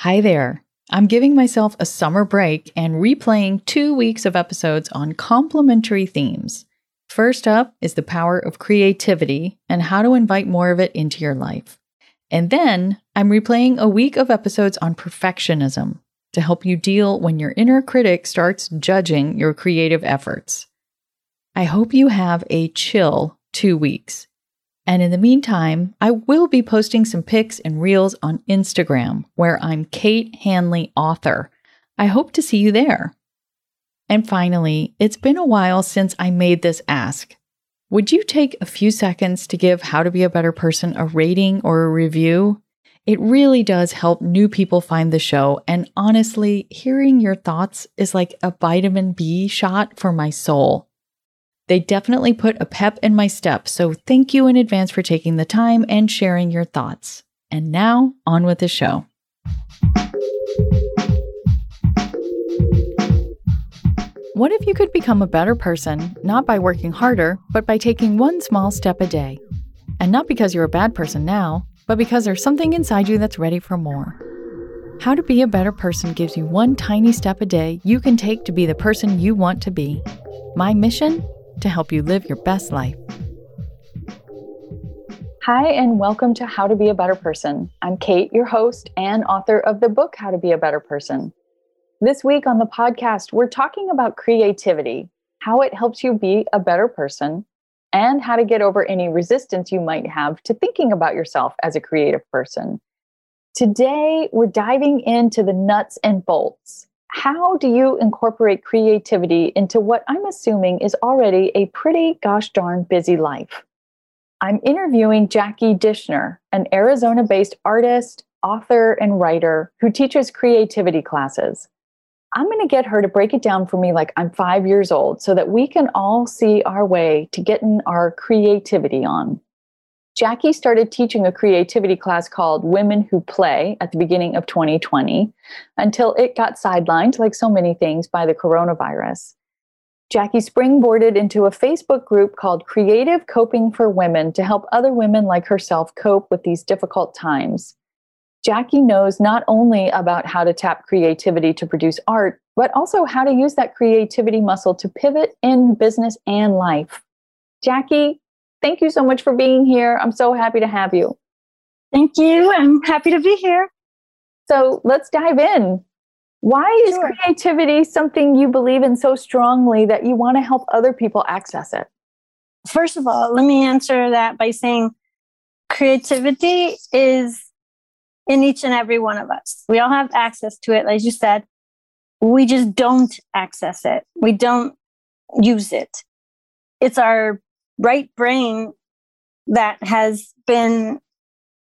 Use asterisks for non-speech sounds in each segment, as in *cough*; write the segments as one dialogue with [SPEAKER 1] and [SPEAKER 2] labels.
[SPEAKER 1] Hi there. I'm giving myself a summer break and replaying two weeks of episodes on complementary themes. First up is the power of creativity and how to invite more of it into your life. And then I'm replaying a week of episodes on perfectionism to help you deal when your inner critic starts judging your creative efforts. I hope you have a chill two weeks. And in the meantime, I will be posting some pics and reels on Instagram where I'm Kate Hanley Author. I hope to see you there. And finally, it's been a while since I made this ask. Would you take a few seconds to give How to Be a Better Person a rating or a review? It really does help new people find the show. And honestly, hearing your thoughts is like a vitamin B shot for my soul. They definitely put a pep in my step, so thank you in advance for taking the time and sharing your thoughts. And now, on with the show. What if you could become a better person, not by working harder, but by taking one small step a day? And not because you're a bad person now, but because there's something inside you that's ready for more. How to Be a Better Person gives you one tiny step a day you can take to be the person you want to be. My mission? To help you live your best life. Hi, and welcome to How to Be a Better Person. I'm Kate, your host and author of the book How to Be a Better Person. This week on the podcast, we're talking about creativity, how it helps you be a better person, and how to get over any resistance you might have to thinking about yourself as a creative person. Today, we're diving into the nuts and bolts how do you incorporate creativity into what I'm assuming is already a pretty gosh darn busy life? I'm interviewing Jackie Dishner, an Arizona based artist, author, and writer who teaches creativity classes. I'm going to get her to break it down for me like I'm five years old so that we can all see our way to getting our creativity on. Jackie started teaching a creativity class called Women Who Play at the beginning of 2020 until it got sidelined, like so many things, by the coronavirus. Jackie springboarded into a Facebook group called Creative Coping for Women to help other women like herself cope with these difficult times. Jackie knows not only about how to tap creativity to produce art, but also how to use that creativity muscle to pivot in business and life. Jackie, Thank you so much for being here. I'm so happy to have you.
[SPEAKER 2] Thank you. I'm happy to be here.
[SPEAKER 1] So let's dive in. Why is sure. creativity something you believe in so strongly that you want to help other people access it?
[SPEAKER 2] First of all, let me answer that by saying creativity is in each and every one of us. We all have access to it, as you said. We just don't access it, we don't use it. It's our right brain that has been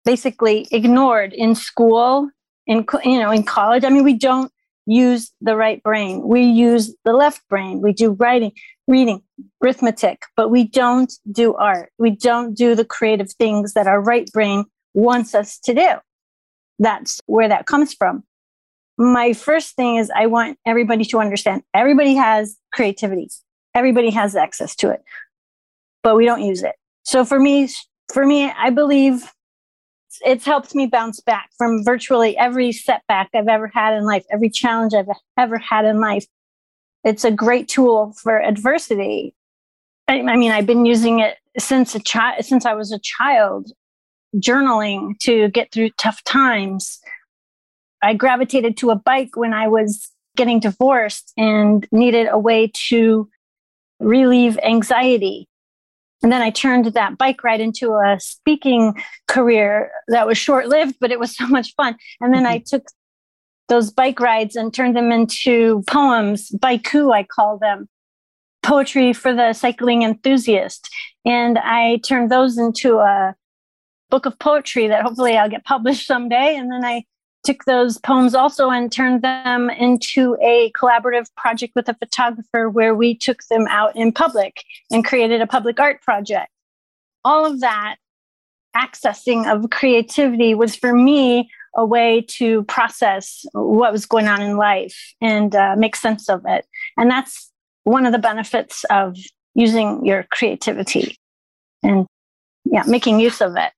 [SPEAKER 2] basically ignored in school in you know in college. I mean we don't use the right brain. We use the left brain. We do writing reading arithmetic but we don't do art. We don't do the creative things that our right brain wants us to do. That's where that comes from. My first thing is i want everybody to understand everybody has creativity. Everybody has access to it but we don't use it. So for me, for me, I believe it's helped me bounce back from virtually every setback I've ever had in life, every challenge I've ever had in life. It's a great tool for adversity. I, I mean, I've been using it since a child, since I was a child, journaling to get through tough times. I gravitated to a bike when I was getting divorced and needed a way to relieve anxiety and then I turned that bike ride into a speaking career that was short lived, but it was *laughs* so much fun. And then mm-hmm. I took those bike rides and turned them into poems, baiku, I call them, poetry for the cycling enthusiast. And I turned those into a book of poetry that hopefully I'll get published someday. And then I took those poems also and turned them into a collaborative project with a photographer where we took them out in public and created a public art project. All of that accessing of creativity was for me a way to process what was going on in life and uh, make sense of it. And that's one of the benefits of using your creativity and yeah, making use of it.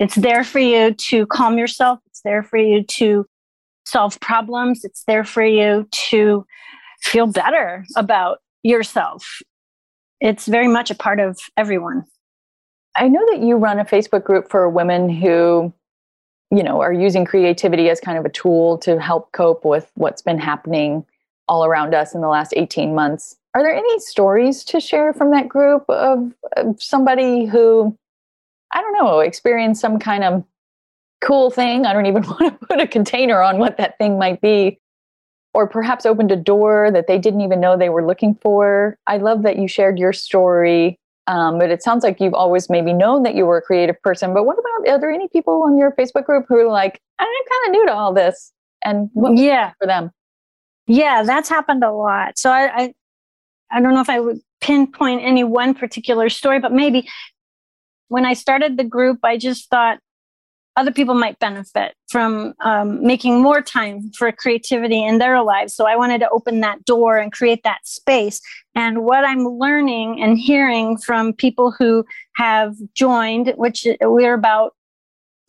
[SPEAKER 2] It's there for you to calm yourself. It's there for you to solve problems. It's there for you to feel better about yourself. It's very much a part of everyone.
[SPEAKER 1] I know that you run a Facebook group for women who, you know, are using creativity as kind of a tool to help cope with what's been happening all around us in the last 18 months. Are there any stories to share from that group of, of somebody who, I don't know, experienced some kind of cool thing? I don't even *laughs* want to put a container on what that thing might be. Or perhaps opened a door that they didn't even know they were looking for. I love that you shared your story um, but it sounds like you've always maybe known that you were a creative person. But what about are there any people on your Facebook group who are like, I'm kind of new to all this, and what yeah for them?
[SPEAKER 2] Yeah, that's happened a lot. So I, I, I don't know if I would pinpoint any one particular story, but maybe when I started the group, I just thought other people might benefit from um, making more time for creativity in their lives. So I wanted to open that door and create that space. And what I'm learning and hearing from people who have joined, which we're about,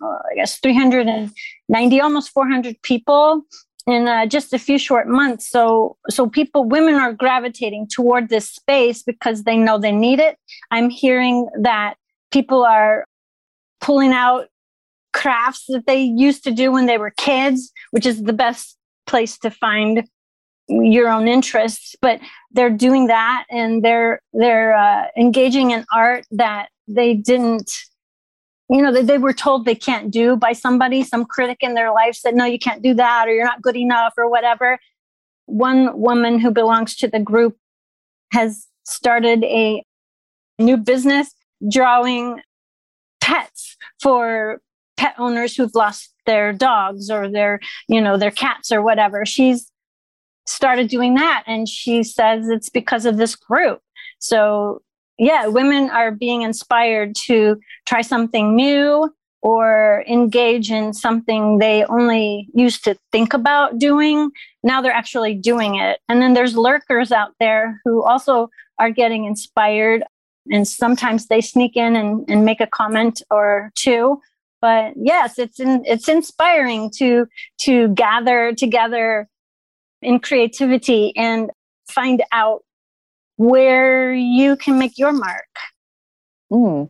[SPEAKER 2] uh, I guess, 390, almost 400 people in uh, just a few short months. So, so people, women are gravitating toward this space because they know they need it. I'm hearing that people are pulling out crafts that they used to do when they were kids, which is the best place to find your own interests. But they're doing that and they're they're uh, engaging in art that they didn't you know they, they were told they can't do by somebody. Some critic in their life said no you can't do that or you're not good enough or whatever. One woman who belongs to the group has started a new business drawing pets for pet owners who've lost their dogs or their you know their cats or whatever. She's started doing that and she says it's because of this group. So yeah women are being inspired to try something new or engage in something they only used to think about doing. Now they're actually doing it. And then there's lurkers out there who also are getting inspired and sometimes they sneak in and, and make a comment or two but yes it's in, it's inspiring to to gather together in creativity and find out where you can make your mark mm.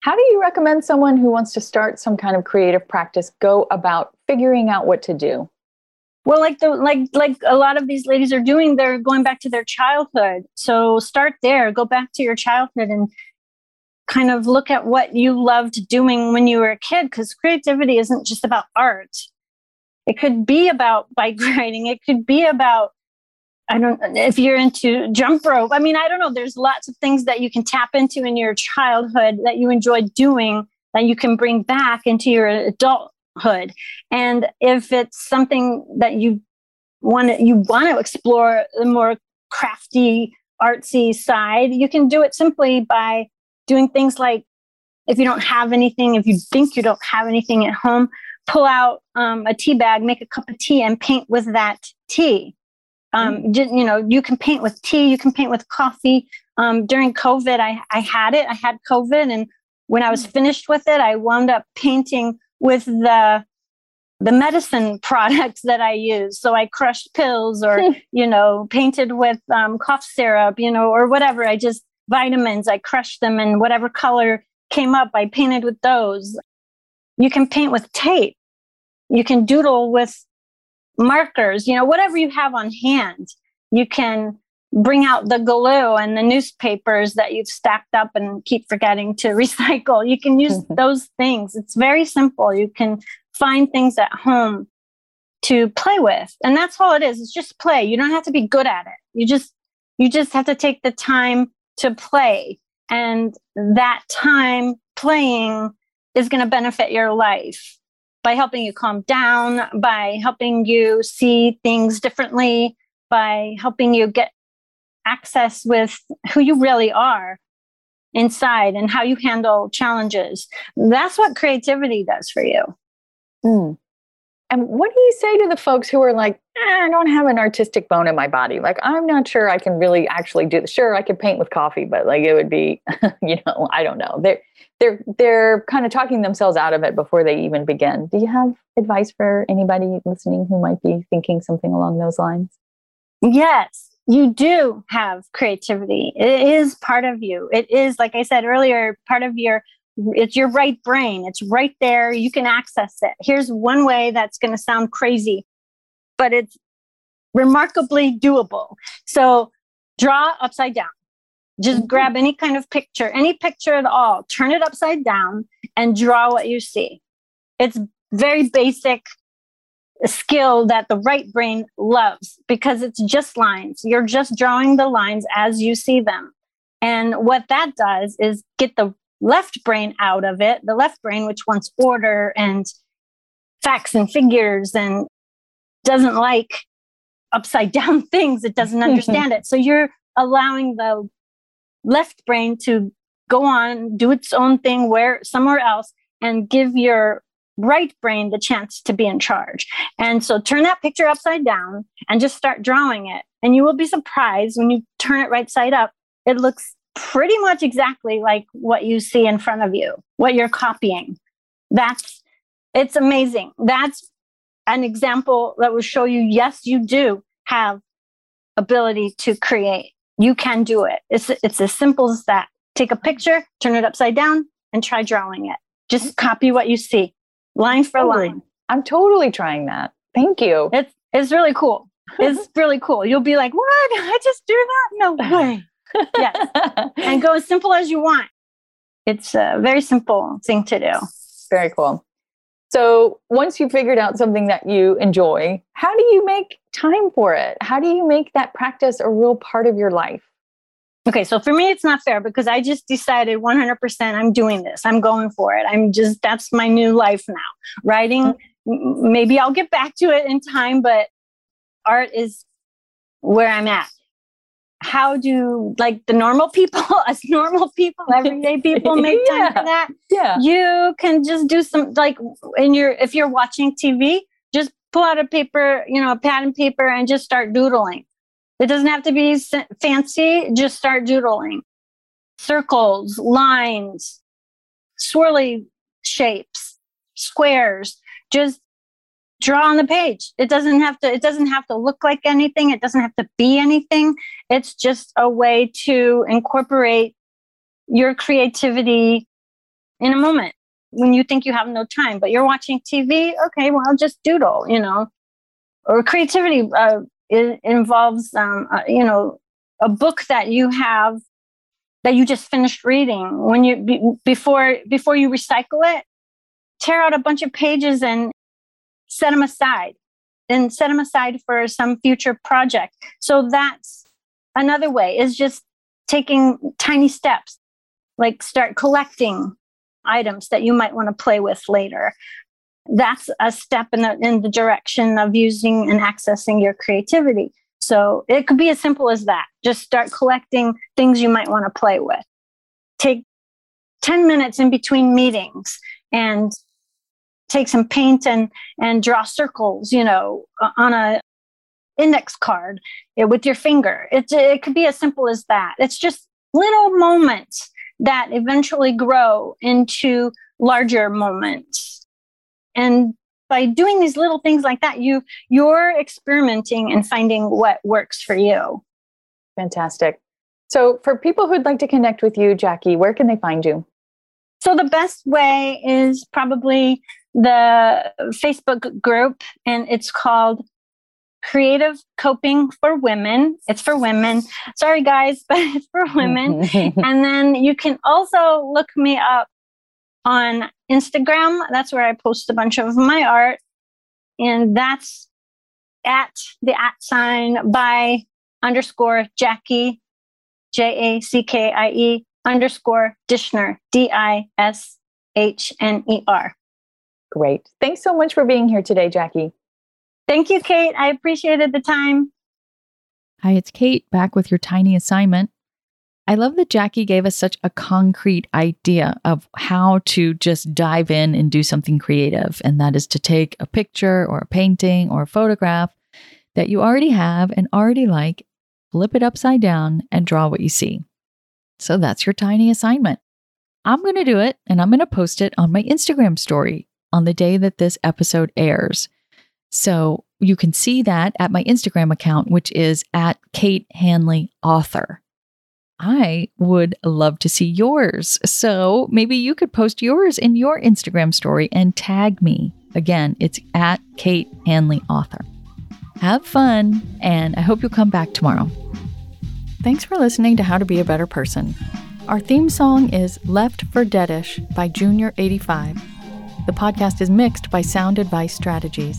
[SPEAKER 1] How do you recommend someone who wants to start some kind of creative practice go about figuring out what to do?
[SPEAKER 2] Well, like the like like a lot of these ladies are doing, they're going back to their childhood. So start there, go back to your childhood and kind of look at what you loved doing when you were a kid because creativity isn't just about art. It could be about bike *laughs* riding, it could be about I don't if you're into jump rope. I mean, I don't know. There's lots of things that you can tap into in your childhood that you enjoyed doing that you can bring back into your adulthood. And if it's something that you want to you want to explore the more crafty, artsy side, you can do it simply by doing things like if you don't have anything, if you think you don't have anything at home, pull out um, a tea bag, make a cup of tea, and paint with that tea um, mm. just, you know, you can paint with tea, you can paint with coffee. Um, during COVID, I, I had it. I had COVID, and when I was mm. finished with it, I wound up painting with the the medicine *laughs* products that I use. So I crushed pills, or *laughs* you know, painted with um, cough syrup, you know, or whatever. I just vitamins. I crushed them, and whatever color came up, I painted with those. You can paint with tape. You can doodle with markers, you know, whatever you have on hand. You can bring out the glue and the newspapers that you've stacked up and keep forgetting to *laughs* recycle. You can use mm-hmm. those things. It's very simple. You can find things at home to play with. And that's all it is. It's just play. You don't have to be good at it. You just you just have to take the time to play. And that time playing is going to benefit your life by helping you calm down, by helping you see things differently, by helping you get access with who you really are inside and how you handle challenges. That's what creativity does for you.
[SPEAKER 1] Mm. And what do you say to the folks who are like, eh, I don't have an artistic bone in my body. Like, I'm not sure I can really actually do this. Sure, I could paint with coffee, but like it would be, *laughs* you know, I don't know. They're they're they're kind of talking themselves out of it before they even begin. Do you have advice for anybody listening who might be thinking something along those lines?
[SPEAKER 2] Yes, you do have creativity. It is part of you. It is, like I said earlier, part of your it's your right brain. It's right there. You can access it. Here's one way that's going to sound crazy, but it's remarkably doable. So draw upside down. Just mm-hmm. grab any kind of picture, any picture at all, turn it upside down and draw what you see. It's very basic skill that the right brain loves because it's just lines. You're just drawing the lines as you see them. And what that does is get the left brain out of it, the left brain, which wants order and facts and figures and doesn't like upside down *laughs* things, it doesn't *laughs* understand it. So you're allowing the left brain to go on, do its own thing where somewhere else and give your right brain the chance to be in charge. And so turn that picture upside down and just start drawing it. And you will be surprised when you turn it right side up. It looks pretty much exactly like what you see in front of you, what you're copying. That's it's amazing. That's an example that will show you yes, you do have ability to create. You can do it. It's it's as simple as that. Take a picture, turn it upside down, and try drawing it. Just mm-hmm. copy what you see, line for totally. line.
[SPEAKER 1] I'm totally trying that. Thank you.
[SPEAKER 2] It's it's really cool. *laughs* It's really cool. You'll be like, "What? I just do that? No way." *laughs* yes. and go as simple as you want. It's a very simple thing to do.
[SPEAKER 1] Very cool. So once you figured out something that you enjoy, how do you make time for it? How do you make that practice a real part of your life?
[SPEAKER 2] Okay, so for me, it's not fair because I just decided 100% I'm doing this. I'm going for it. I'm just, that's my new life now. Writing, mm-hmm. maybe I'll get back to it in time, but art is where I'm at how do like the normal people *laughs* us normal people *laughs* everyday people make time yeah. for that
[SPEAKER 1] yeah
[SPEAKER 2] you can just do some like in your if you're watching tv pull out a paper you know a pad and paper and just start doodling. It doesn't have to be fancy just start doodling. Circles lines swirly shapes squares just draw on the page. It doesn't have to it doesn't have to look like anything. It doesn't have to be anything. It's just a way to incorporate your creativity in a moment when you think you have no time but you're watching tv okay well just doodle you know. Or creativity uh, involves um, uh, you know a book that you have that you just finished reading. When you be, before before you recycle it tear out a bunch of pages and set them aside. And set them aside for some future project. So that's another way is just taking tiny steps, like start collecting items that you might want to play with later. That's a step in the, in the direction of using and accessing your creativity. So it could be as simple as that. Just start collecting things you might want to play with. Take 10 minutes in between meetings and take some paint and and draw circles you know on a index card eh, with your finger it, it could be as simple as that it's just little moments that eventually grow into larger moments. And by doing these little things like that you you're experimenting and finding what works for you.
[SPEAKER 1] Fantastic. So for people who'd like to connect with you jackie where can they find you?
[SPEAKER 2] So the best way is probably the Facebook group, and it's called Creative Coping for Women. It's for women. Sorry, guys, *laughs* but it's for women. *laughs* and then you can also look me up on Instagram. That's where I post a bunch of my art. And that's at the at sign by underscore Jackie, J A C K I E underscore Dishner, D I S H N E R.
[SPEAKER 1] Great. Thanks so much for being here today, Jackie.
[SPEAKER 2] Thank you, Kate. I appreciated the time.
[SPEAKER 3] Hi, it's Kate back with your tiny assignment. I love that Jackie gave us such a concrete idea of how to just dive in and do something creative. And that is to take a picture or a painting or a photograph that you already have and already like, flip it upside down, and draw what you see. So that's your tiny assignment. I'm going to do it and I'm going to post it on my Instagram story on the day that this episode airs. So you can see that at my Instagram account, which is at Kate Hanley Author. I would love to see yours. So maybe you could post yours in your Instagram story and tag me. Again, it's at Kate Hanley Author. Have fun, and I hope you'll come back tomorrow. Thanks for listening to How to Be a Better Person. Our theme song is Left for Deadish by Junior85. The podcast is mixed by Sound Advice Strategies.